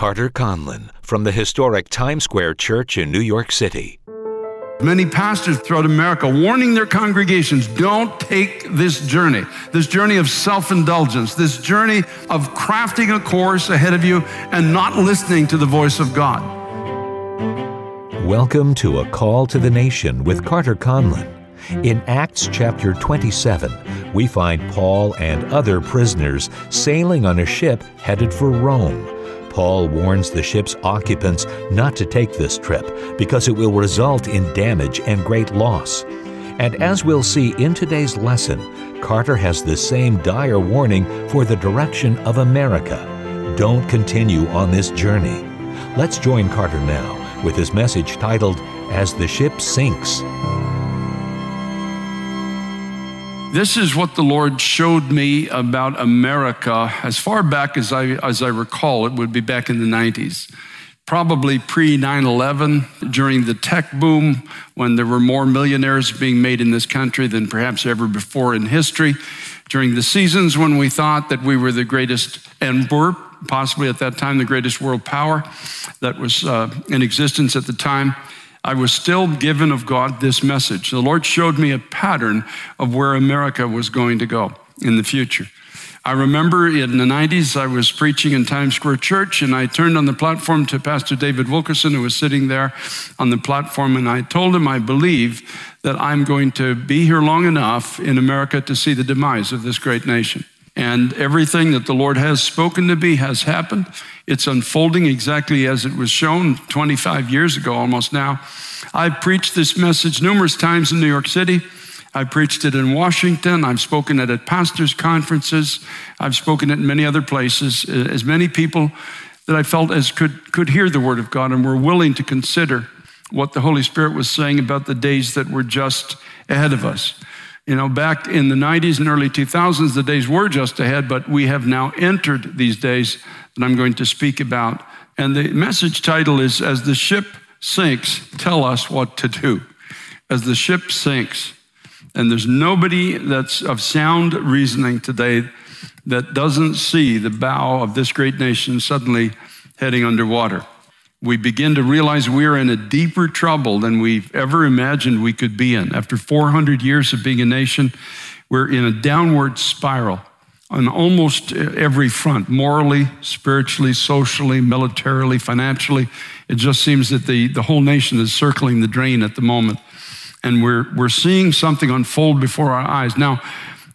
Carter Conlon from the historic Times Square Church in New York City. Many pastors throughout America warning their congregations don't take this journey, this journey of self indulgence, this journey of crafting a course ahead of you and not listening to the voice of God. Welcome to A Call to the Nation with Carter Conlon. In Acts chapter 27, we find Paul and other prisoners sailing on a ship headed for Rome. Paul warns the ship's occupants not to take this trip because it will result in damage and great loss. And as we'll see in today's lesson, Carter has the same dire warning for the direction of America. Don't continue on this journey. Let's join Carter now with his message titled As the Ship Sinks. This is what the Lord showed me about America as far back as I, as I recall. It would be back in the 90s, probably pre 9 11, during the tech boom, when there were more millionaires being made in this country than perhaps ever before in history. During the seasons when we thought that we were the greatest and were possibly at that time the greatest world power that was uh, in existence at the time. I was still given of God this message. The Lord showed me a pattern of where America was going to go in the future. I remember in the 90s, I was preaching in Times Square Church, and I turned on the platform to Pastor David Wilkerson, who was sitting there on the platform, and I told him, I believe that I'm going to be here long enough in America to see the demise of this great nation. And everything that the Lord has spoken to me has happened. It's unfolding exactly as it was shown 25 years ago, almost now. I've preached this message numerous times in New York City. I've preached it in Washington. I've spoken it at pastors' conferences. I've spoken it in many other places. As many people that I felt as could, could hear the word of God and were willing to consider what the Holy Spirit was saying about the days that were just ahead of us. You know, back in the 90s and early 2000s, the days were just ahead, but we have now entered these days that I'm going to speak about. And the message title is As the Ship Sinks, Tell Us What to Do. As the ship sinks. And there's nobody that's of sound reasoning today that doesn't see the bow of this great nation suddenly heading underwater we begin to realize we're in a deeper trouble than we've ever imagined we could be in. After 400 years of being a nation, we're in a downward spiral on almost every front morally, spiritually, socially, militarily, financially. It just seems that the, the whole nation is circling the drain at the moment. And we're, we're seeing something unfold before our eyes. Now,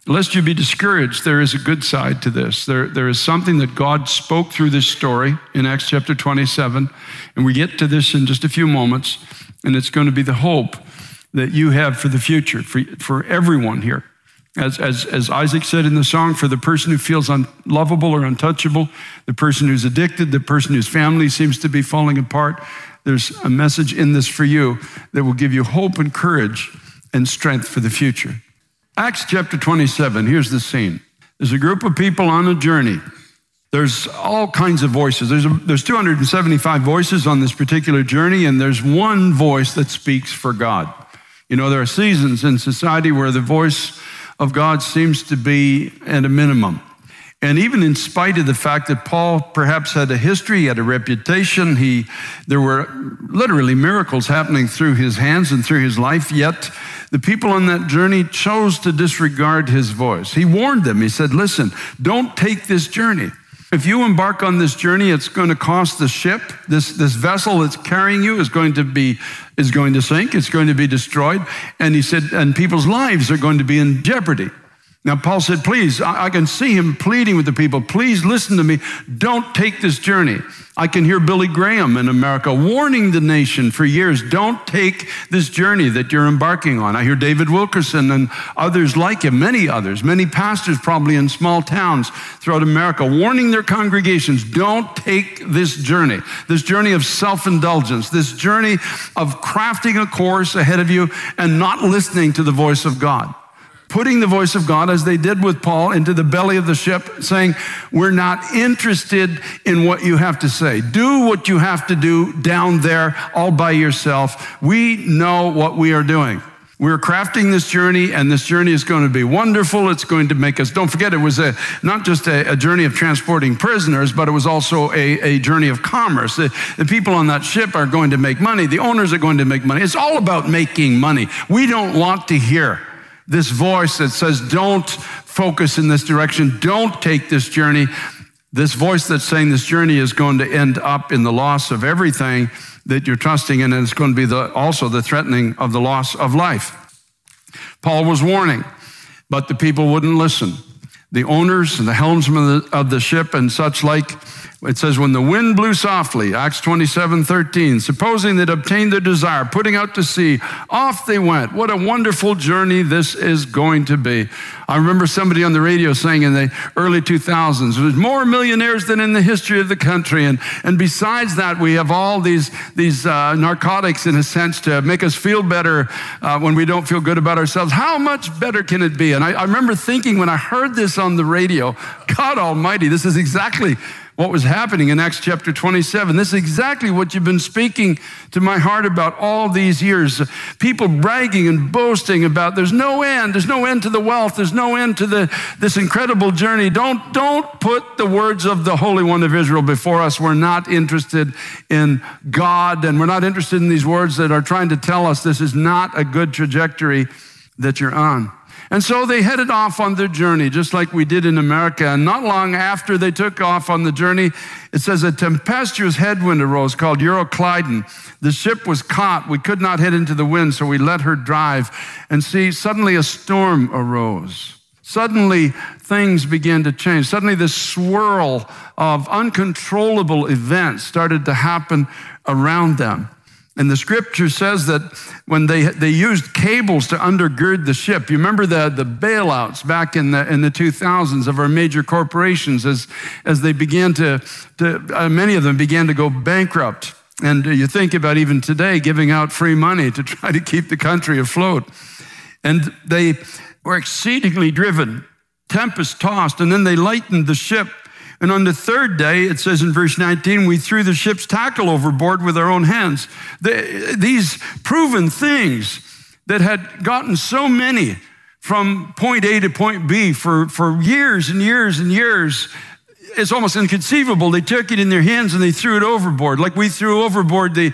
Lest you be discouraged, there is a good side to this. There, there is something that God spoke through this story in Acts chapter 27, and we get to this in just a few moments, and it's going to be the hope that you have for the future, for, for everyone here. As, as, as Isaac said in the song, for the person who feels unlovable or untouchable, the person who's addicted, the person whose family seems to be falling apart, there's a message in this for you that will give you hope and courage and strength for the future. Acts chapter 27, here's the scene. There's a group of people on a journey. There's all kinds of voices. There's, a, there's 275 voices on this particular journey, and there's one voice that speaks for God. You know, there are seasons in society where the voice of God seems to be at a minimum. And even in spite of the fact that Paul perhaps had a history, he had a reputation, he, there were literally miracles happening through his hands and through his life, yet the people on that journey chose to disregard his voice. He warned them. He said, Listen, don't take this journey. If you embark on this journey, it's going to cost the ship. This, this vessel that's carrying you is going to be is going to sink. It's going to be destroyed. And he said, and people's lives are going to be in jeopardy. Now, Paul said, please, I, can see him pleading with the people, please listen to me. Don't take this journey. I can hear Billy Graham in America warning the nation for years don't take this journey that you're embarking on. I hear David Wilkerson and others like him, many others, many pastors probably in small towns throughout America, warning their congregations don't take this journey, this journey of self indulgence, this journey of crafting a course ahead of you and not listening to the voice of God putting the voice of God, as they did with Paul, into the belly of the ship, saying, We're not interested in what you have to say. Do what you have to do down there all by yourself. We know what we are doing. We're crafting this journey, and this journey is going to be wonderful. It's going to make us, don't forget, it was a, not just a, a journey of transporting prisoners, but it was also a, a journey of commerce. The, the people on that ship are going to make money, the owners are going to make money. It's all about making money. We don't want to hear this voice that says, don't focus in this direction, don't take this journey. This voice that's saying this journey is going to end up in the loss of everything that you're trusting in, and it's going to be the, also the threatening of the loss of life. Paul was warning, but the people wouldn't listen. The owners and the helmsmen of the, of the ship and such like it says, when the wind blew softly, Acts 27 13, supposing they'd obtained their desire, putting out to sea, off they went. What a wonderful journey this is going to be. I remember somebody on the radio saying in the early 2000s, there's more millionaires than in the history of the country. And, and besides that, we have all these, these uh, narcotics, in a sense, to make us feel better uh, when we don't feel good about ourselves. How much better can it be? And I, I remember thinking when I heard this on the radio, God Almighty, this is exactly what was happening in Acts chapter 27. This is exactly what you've been speaking to my heart about all these years. People bragging and boasting about there's no end, there's no end to the wealth, there's no end to the, this incredible journey. Don't, don't put the words of the Holy One of Israel before us. We're not interested in God, and we're not interested in these words that are trying to tell us this is not a good trajectory that you're on. And so they headed off on their journey, just like we did in America. And not long after they took off on the journey, it says a tempestuous headwind arose called Euroclydon. The ship was caught. We could not head into the wind, so we let her drive. And see, suddenly a storm arose. Suddenly, things began to change. Suddenly, this swirl of uncontrollable events started to happen around them. And the scripture says that when they, they used cables to undergird the ship, you remember the, the bailouts back in the, in the 2000s of our major corporations as, as they began to, to uh, many of them began to go bankrupt. And you think about even today giving out free money to try to keep the country afloat. And they were exceedingly driven, tempest tossed, and then they lightened the ship and on the third day, it says in verse 19, we threw the ship's tackle overboard with our own hands. The, these proven things that had gotten so many from point A to point B for, for years and years and years it's almost inconceivable. They took it in their hands and they threw it overboard, like we threw overboard the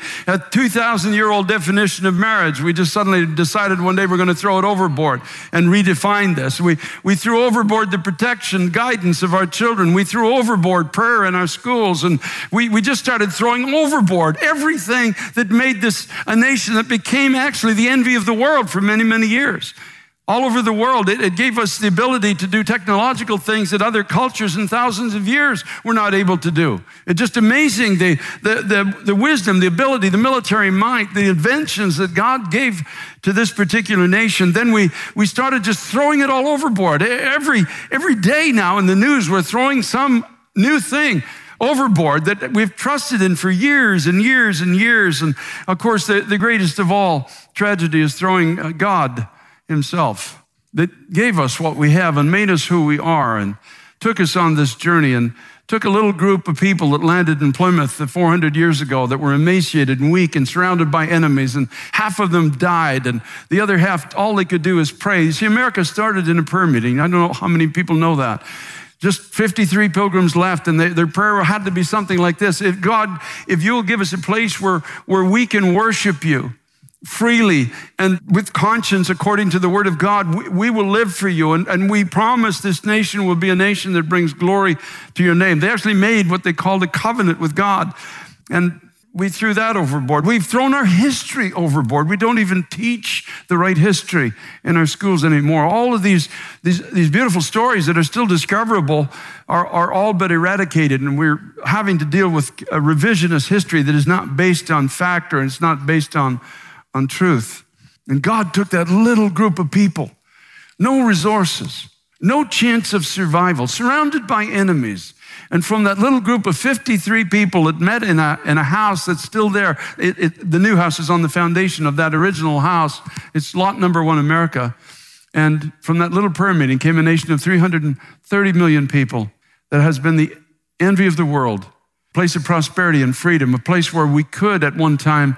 2,000 year old definition of marriage. We just suddenly decided one day we're going to throw it overboard and redefine this. We, we threw overboard the protection, guidance of our children. We threw overboard prayer in our schools. And we, we just started throwing overboard everything that made this a nation that became actually the envy of the world for many, many years all over the world. It, it, gave us the ability to do technological things that other cultures in thousands of years were not able to do. It's just amazing the, the, the, the wisdom, the ability, the military might, the inventions that God gave to this particular nation. Then we, we started just throwing it all overboard. Every, every day now in the news, we're throwing some new thing overboard that we've trusted in for years and years and years. And of course, the, the greatest of all tragedy is throwing uh, God himself that gave us what we have and made us who we are and took us on this journey and took a little group of people that landed in Plymouth 400 years ago that were emaciated and weak and surrounded by enemies, and half of them died, and the other half, all they could do is pray. See, America started in a prayer meeting. I don't know how many people know that. Just 53 pilgrims left, and they, their prayer had to be something like this If God, if you'll give us a place where, where we can worship you, freely and with conscience according to the word of God, we, we will live for you. And, and, we promise this nation will be a nation that brings glory to your name. They actually made what they called a covenant with God. And we threw that overboard. We've thrown our history overboard. We don't even teach the right history in our schools anymore. All of these, these, these beautiful stories that are still discoverable are, are all but eradicated, and we're having to deal with a revisionist history that is not based on fact or it's not based on on truth. And God took that little group of people, no resources, no chance of survival, surrounded by enemies. And from that little group of 53 people that met in a, in a house that's still there, it, it, the new house is on the foundation of that original house. It's lot number one America. And from that little prayer meeting came a nation of 330 million people that has been the envy of the world, a place of prosperity and freedom, a place where we could at one time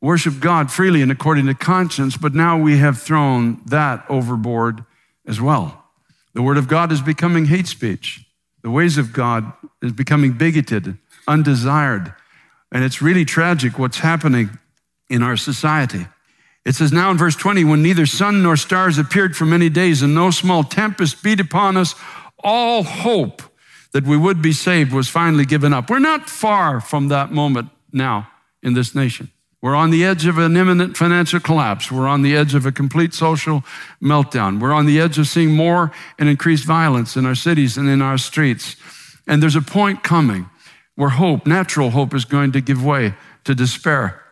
worship God freely and according to conscience, but now we have thrown that overboard as well. The word of God is becoming hate speech. The ways of God is becoming bigoted, undesired. And it's really tragic what's happening in our society. It says now in verse 20, when neither sun nor stars appeared for many days and no small tempest beat upon us, all hope that we would be saved was finally given up. We're not far from that moment now in this nation. We're on the edge of an imminent financial collapse. We're on the edge of a complete social meltdown. We're on the edge of seeing more and increased violence in our cities and in our streets. And there's a point coming where hope, natural hope, is going to give way to despair.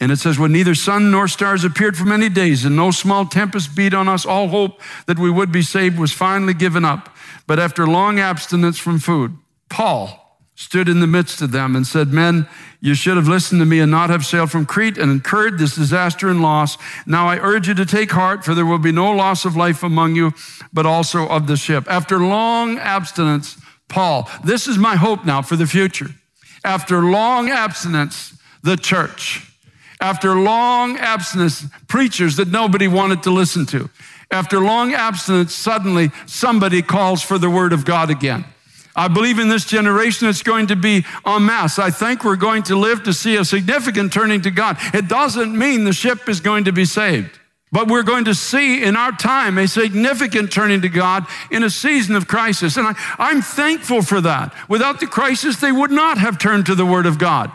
And it says, when neither sun nor stars appeared for many days, and no small tempest beat on us, all hope that we would be saved was finally given up. But after long abstinence from food, Paul stood in the midst of them and said, Men, you should have listened to me and not have sailed from Crete and incurred this disaster and loss. Now I urge you to take heart, for there will be no loss of life among you, but also of the ship. After long abstinence, Paul, this is my hope now for the future. After long abstinence, the church. After long abstinence, preachers that nobody wanted to listen to. After long abstinence, suddenly somebody calls for the word of God again. I believe in this generation it's going to be en masse. I think we're going to live to see a significant turning to God. It doesn't mean the ship is going to be saved. But we're going to see in our time a significant turning to God in a season of crisis. And I, am thankful for that. Without the crisis, they would not have turned to the Word of God.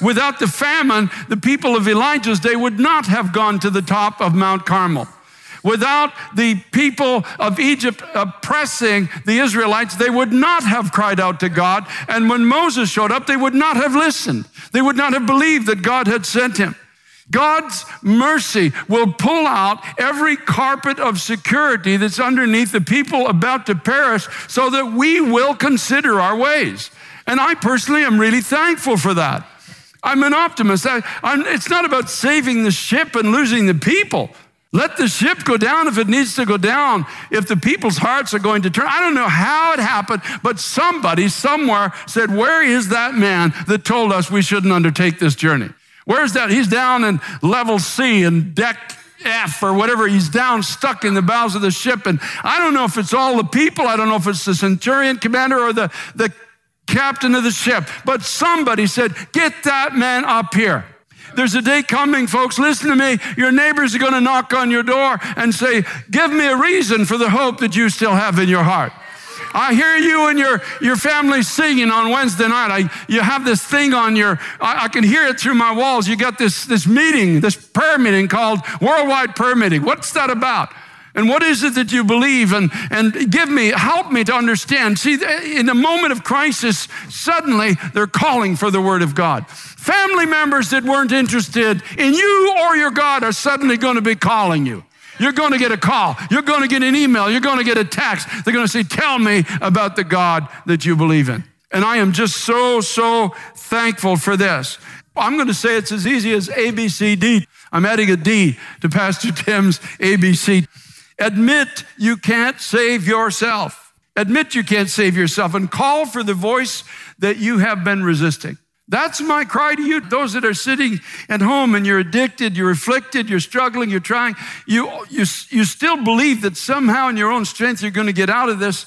Without the famine, the people of Elijah's day would not have gone to the top of Mount Carmel. Without the people of Egypt oppressing the Israelites, they would not have cried out to God. And when Moses showed up, they would not have listened. They would not have believed that God had sent him. God's mercy will pull out every carpet of security that's underneath the people about to perish so that we will consider our ways. And I personally am really thankful for that. I'm an optimist. i'm it's not about saving the ship and losing the people. Let the ship go down if it needs to go down, if the people's hearts are going to turn. I don't know how it happened, but somebody somewhere said, Where is that man that told us we shouldn't undertake this journey? Where's that? He's down in level C and deck F or whatever. He's down, stuck in the bows of the ship. And I don't know if it's all the people. I don't know if it's the centurion commander or the, the captain of the ship. But somebody said, Get that man up here. There's a day coming, folks. Listen to me. Your neighbors are going to knock on your door and say, Give me a reason for the hope that you still have in your heart. I hear you and your, your family singing on Wednesday night. I, you have this thing on your, I, I, can hear it through my walls. You got this, this meeting, this prayer meeting called Worldwide Prayer Meeting. What's that about? And what is it that you believe? And, and give me, help me to understand. See, in a moment of crisis, suddenly they're calling for the word of God. Family members that weren't interested in you or your God are suddenly going to be calling you. You're going to get a call. You're going to get an email. You're going to get a text. They're going to say, Tell me about the God that you believe in. And I am just so, so thankful for this. I'm going to say it's as easy as ABCD. I'm adding a D to Pastor Tim's ABC. Admit you can't save yourself. Admit you can't save yourself and call for the voice that you have been resisting. That's my cry to you, those that are sitting at home and you're addicted, you're afflicted, you're struggling, you're trying, you, you, you still believe that somehow in your own strength you're going to get out of this.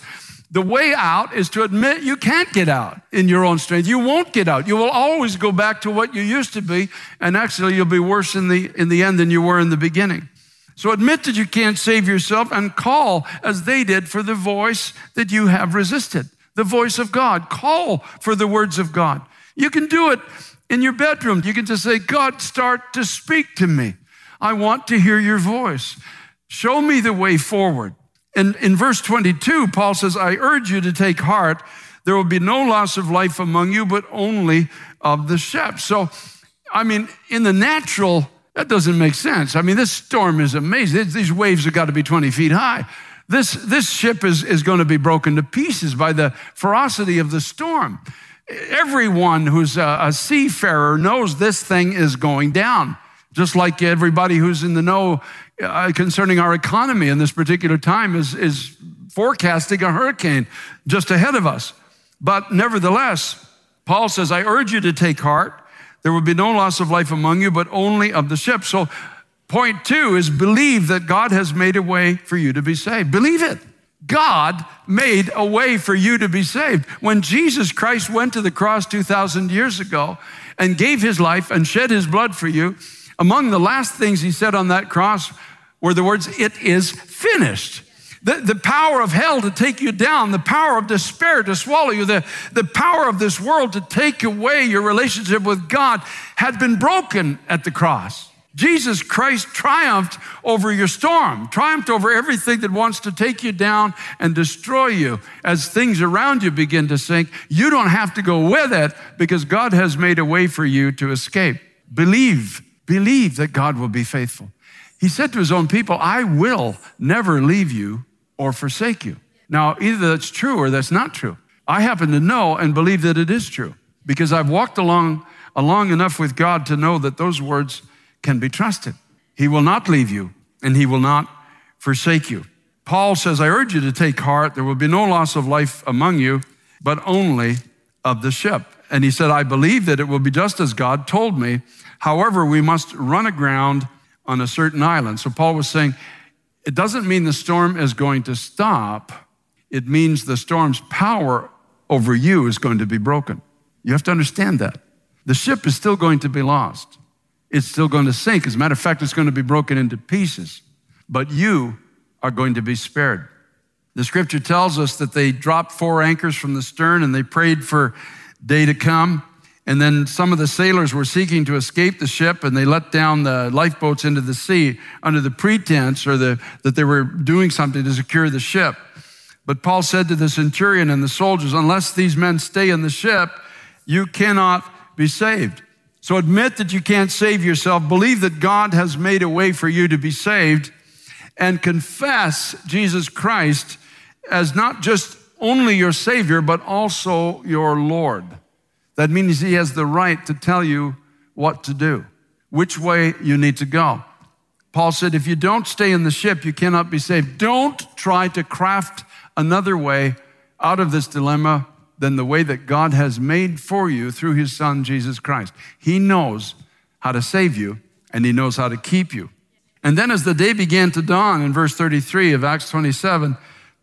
The way out is to admit you can't get out in your own strength. You won't get out. You will always go back to what you used to be, and actually you'll be worse in the, in the end than you were in the beginning. So admit that you can't save yourself and call as they did for the voice that you have resisted, the voice of God. Call for the words of God. You can do it in your bedroom. You can just say, God, start to speak to me. I want to hear your voice. Show me the way forward. And in verse 22, Paul says, I urge you to take heart. There will be no loss of life among you, but only of the ship. So, I mean, in the natural, that doesn't make sense. I mean, this storm is amazing. These waves have got to be 20 feet high. This, this ship is, is going to be broken to pieces by the ferocity of the storm. Everyone who's a, a seafarer knows this thing is going down, just like everybody who's in the know uh, concerning our economy in this particular time is, is forecasting a hurricane just ahead of us. But nevertheless, Paul says, I urge you to take heart. There will be no loss of life among you, but only of the ship. So, point two is believe that God has made a way for you to be saved. Believe it. God made a way for you to be saved. When Jesus Christ went to the cross 2,000 years ago and gave his life and shed his blood for you, among the last things he said on that cross were the words, It is finished. The, the power of hell to take you down, the power of despair to swallow you, the, the power of this world to take away your relationship with God had been broken at the cross. Jesus Christ triumphed over your storm, triumphed over everything that wants to take you down and destroy you. As things around you begin to sink, you don't have to go with it because God has made a way for you to escape. Believe, believe that God will be faithful. He said to his own people, I will never leave you or forsake you. Now, either that's true or that's not true. I happen to know and believe that it is true because I've walked along, along enough with God to know that those words can be trusted. He will not leave you and he will not forsake you. Paul says, I urge you to take heart. There will be no loss of life among you, but only of the ship. And he said, I believe that it will be just as God told me. However, we must run aground on a certain island. So Paul was saying, it doesn't mean the storm is going to stop. It means the storm's power over you is going to be broken. You have to understand that. The ship is still going to be lost it's still going to sink. As a matter of fact, it's going to be broken into pieces. But you are going to be spared. The scripture tells us that they dropped four anchors from the stern and they prayed for day to come. And then some of the sailors were seeking to escape the ship and they let down the lifeboats into the sea under the pretense or the, that they were doing something to secure the ship. But Paul said to the centurion and the soldiers, Unless these men stay in the ship, you cannot be saved. So admit that you can't save yourself. Believe that God has made a way for you to be saved and confess Jesus Christ as not just only your Savior, but also your Lord. That means He has the right to tell you what to do, which way you need to go. Paul said, if you don't stay in the ship, you cannot be saved. Don't try to craft another way out of this dilemma than the way that God has made for you through his son, Jesus Christ. He knows how to save you and he knows how to keep you. And then as the day began to dawn in verse 33 of Acts 27,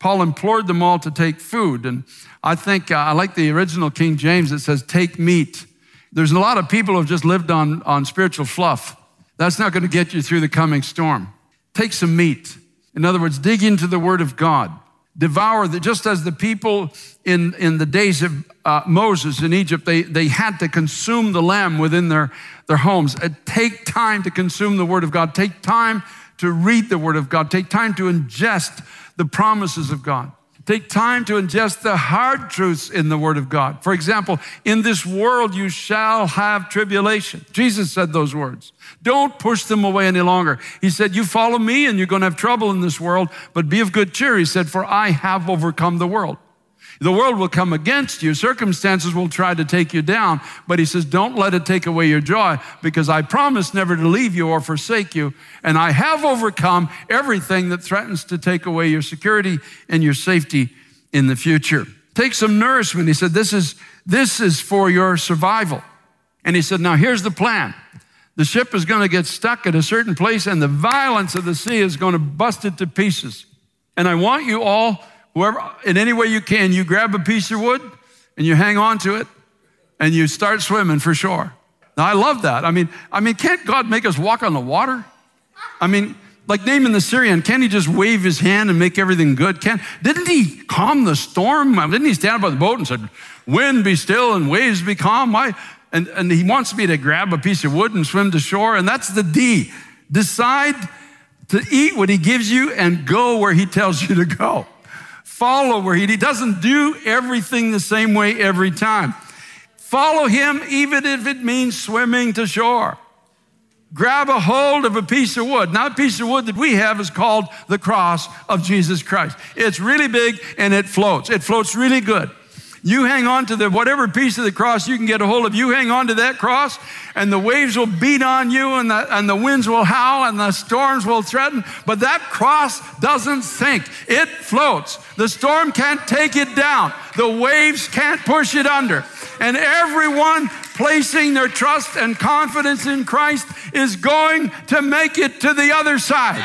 Paul implored them all to take food. And I think uh, I like the original King James that says, take meat. There's a lot of people who have just lived on, on spiritual fluff. That's not going to get you through the coming storm. Take some meat. In other words, dig into the Word of God devour the, just as the people in, in the days of uh, Moses in Egypt, they, they had to consume the lamb within their, their homes. Uh, take time to consume the word of God. Take time to read the word of God. Take time to ingest the promises of God. Take time to ingest the hard truths in the Word of God. For example, in this world you shall have tribulation. Jesus said those words. Don't push them away any longer. He said, You follow me and you're going to have trouble in this world, but be of good cheer. He said, For I have overcome the world. The world will come against you. Circumstances will try to take you down. But he says, Don't let it take away your joy because I promise never to leave you or forsake you. And I have overcome everything that threatens to take away your security and your safety in the future. Take some nourishment. He said, This is, this is for your survival. And he said, Now here's the plan. The ship is going to get stuck at a certain place, and the violence of the sea is going to bust it to pieces. And I want you all whoever, in any way you can, you grab a piece of wood and you hang on to it and you start swimming for shore. Now, I love that. I mean, I mean, can't God make us walk on the water? I mean, like Naaman the Syrian, can't he just wave his hand and make everything good? Can't? didn't he calm the storm? Didn't he stand up by the boat and said, wind be still and waves be calm? Why? And, and he wants me to grab a piece of wood and swim to shore. And that's the D. Decide to eat what he gives you and go where he tells you to go follow where he, he doesn't do everything the same way every time. Follow him even if it means swimming to shore. Grab a hold of a piece of wood. Now, a piece of wood that we have is called the cross of Jesus Christ. It's really big and it floats. It floats really good. You hang on to the whatever piece of the cross you can get a hold of. You hang on to that cross, and the waves will beat on you, and the, and the winds will howl, and the storms will threaten. But that cross doesn't sink, it floats. The storm can't take it down, the waves can't push it under. And everyone placing their trust and confidence in Christ is going to make it to the other side,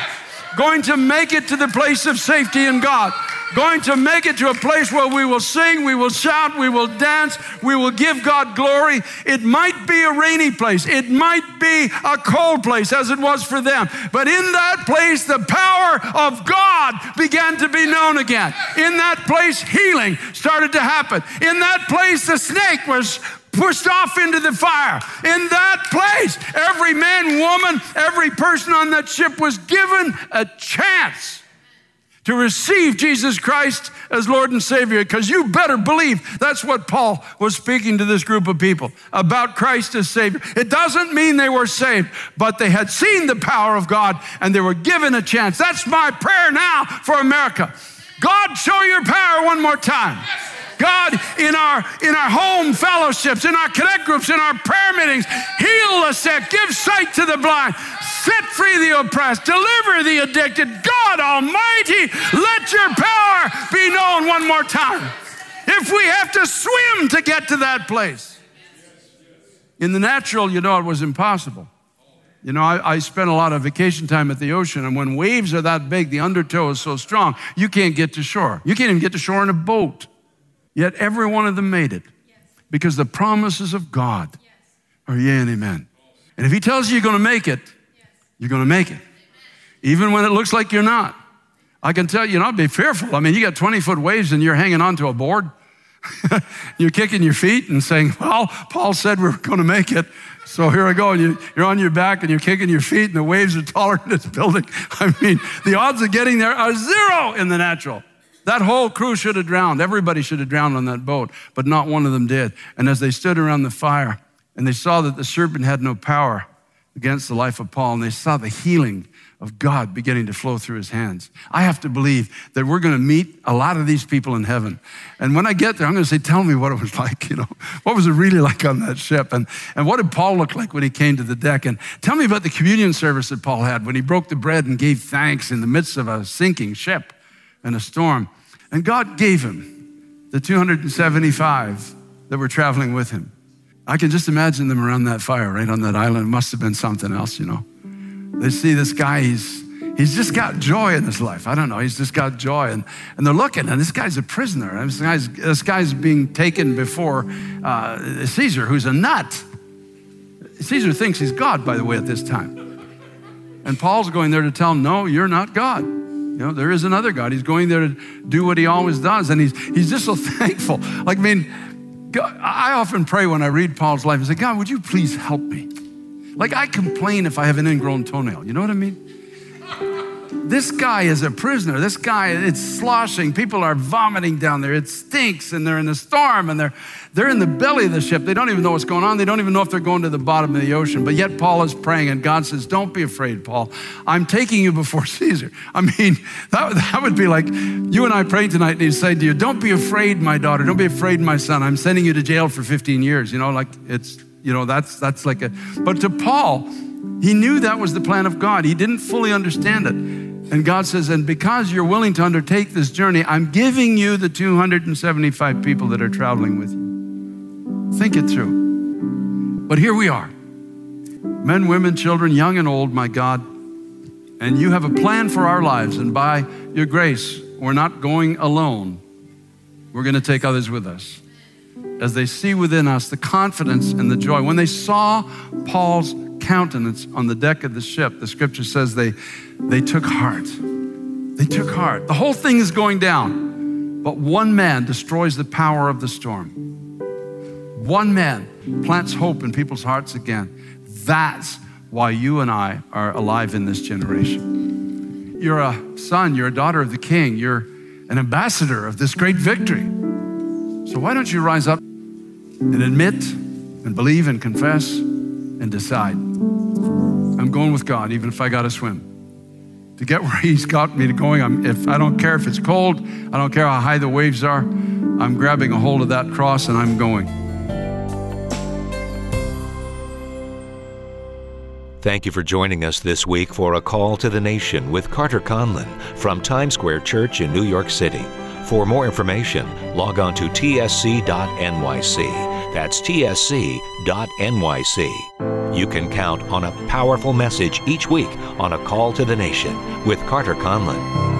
going to make it to the place of safety in God going to make it to a place where we will sing, we will shout, we will dance, we will give God glory. It might be a rainy place, it might be a cold place as it was for them. But in that place, the power of God began to be known again. In that place, healing started to happen. In that place, the snake was pushed off into the fire. In that place, every man, woman, every person on that ship was given a chance to receive Jesus Christ as Lord and Savior, because you better believe that's what Paul was speaking to this group of people about Christ as Savior. It doesn't mean they were saved, but they had seen the power of God and they were given a chance. That's my prayer now for America. God, show your power one more time. God, in our in our home fellowships, in our connect groups, in our prayer meetings, heal the sick, give sight to the blind, set free the oppressed, deliver the addicted. God Almighty, let your power be known one more time. If we have to swim to get to that place. In the natural, you know, it was impossible. You know, I, I, spent a lot of vacation time at the ocean, and when waves are that big, the undertow is so strong, you can't get to shore. You can't even get to shore in a boat. Yet every one of them made it because the promises of God are yea and amen. And if He tells you you're going to make it, you're going to make it, even when it looks like you're not. I can tell you, not be fearful. I mean, you got 20 foot waves and you're hanging onto a board. you're kicking your feet and saying, Well, Paul said we are going to make it. So here I go. And you, you're on your back and you're kicking your feet, and the waves are taller than this building. I mean, the odds of getting there are zero in the natural. That whole crew should have drowned. Everybody should have drowned on that boat, but not one of them did. And as they stood around the fire and they saw that the serpent had no power against the life of Paul, and they saw the healing of God beginning to flow through his hands. I have to believe that we're going to meet a lot of these people in heaven. And when I get there, I'm going to say, Tell me what it was like, you know, what was it really like on that ship? And, and what did Paul look like when he came to the deck? And tell me about the communion service that Paul had when he broke the bread and gave thanks in the midst of a sinking ship and a storm. And God gave him the 275 that were traveling with him. I can just imagine them around that fire right on that island. It must have been something else, you know. They see this guy, he's, he's just got joy in his life. I don't know, he's just got joy. And, and they're looking, and this guy's a prisoner. And this guy's, this guy's being taken before uh, Caesar, who's a nut. Caesar thinks he's God, by the way, at this time. And Paul's going there to tell him, No, you're not God. You know, there is another God. He's going there to do what he always does. And he's, he's just so thankful. Like, I mean, God, I often pray when I read Paul's life and say, God, would you please help me? Like, I complain if I have an ingrown toenail. You know what I mean? This guy is a prisoner. This guy, it's sloshing. People are vomiting down there. It stinks, and they're in a storm, and they're, they're in the belly of the ship. They don't even know what's going on. They don't even know if they're going to the bottom of the ocean. But yet, Paul is praying, and God says, Don't be afraid, Paul. I'm taking you before Caesar. I mean, that, that would be like you and I praying tonight, and saying to you, Don't be afraid, my daughter. Don't be afraid, my son. I'm sending you to jail for 15 years. You know, like it's, you know, that's, that's like a, but to Paul, he knew that was the plan of God. He didn't fully understand it. And God says, and because you're willing to undertake this journey, I'm giving you the 275 people that are traveling with you. Think it through. But here we are men, women, children, young and old, my God. And you have a plan for our lives. And by your grace, we're not going alone. We're going to take others with us. As they see within us the confidence and the joy. When they saw Paul's countenance on the deck of the ship, the scripture says they, they took heart. They took heart. The whole thing is going down, but one man destroys the power of the storm. One man plants hope in people's hearts again. That's why you and I are alive in this generation. You're a son, you're a daughter of the king, you're an ambassador of this great victory. So why don't you rise up and admit and believe and confess and decide I'm going with God, even if I got to swim. To get where He's got me to going, I'm, if I don't care if it's cold, I don't care how high the waves are, I'm grabbing a hold of that cross and I'm going. Thank you for joining us this week for a call to the nation with Carter Conlon from Times Square Church in New York City. For more information, log on to tsc.nyc. That's tsc.nyc. You can count on a powerful message each week on A Call to the Nation with Carter Conlon.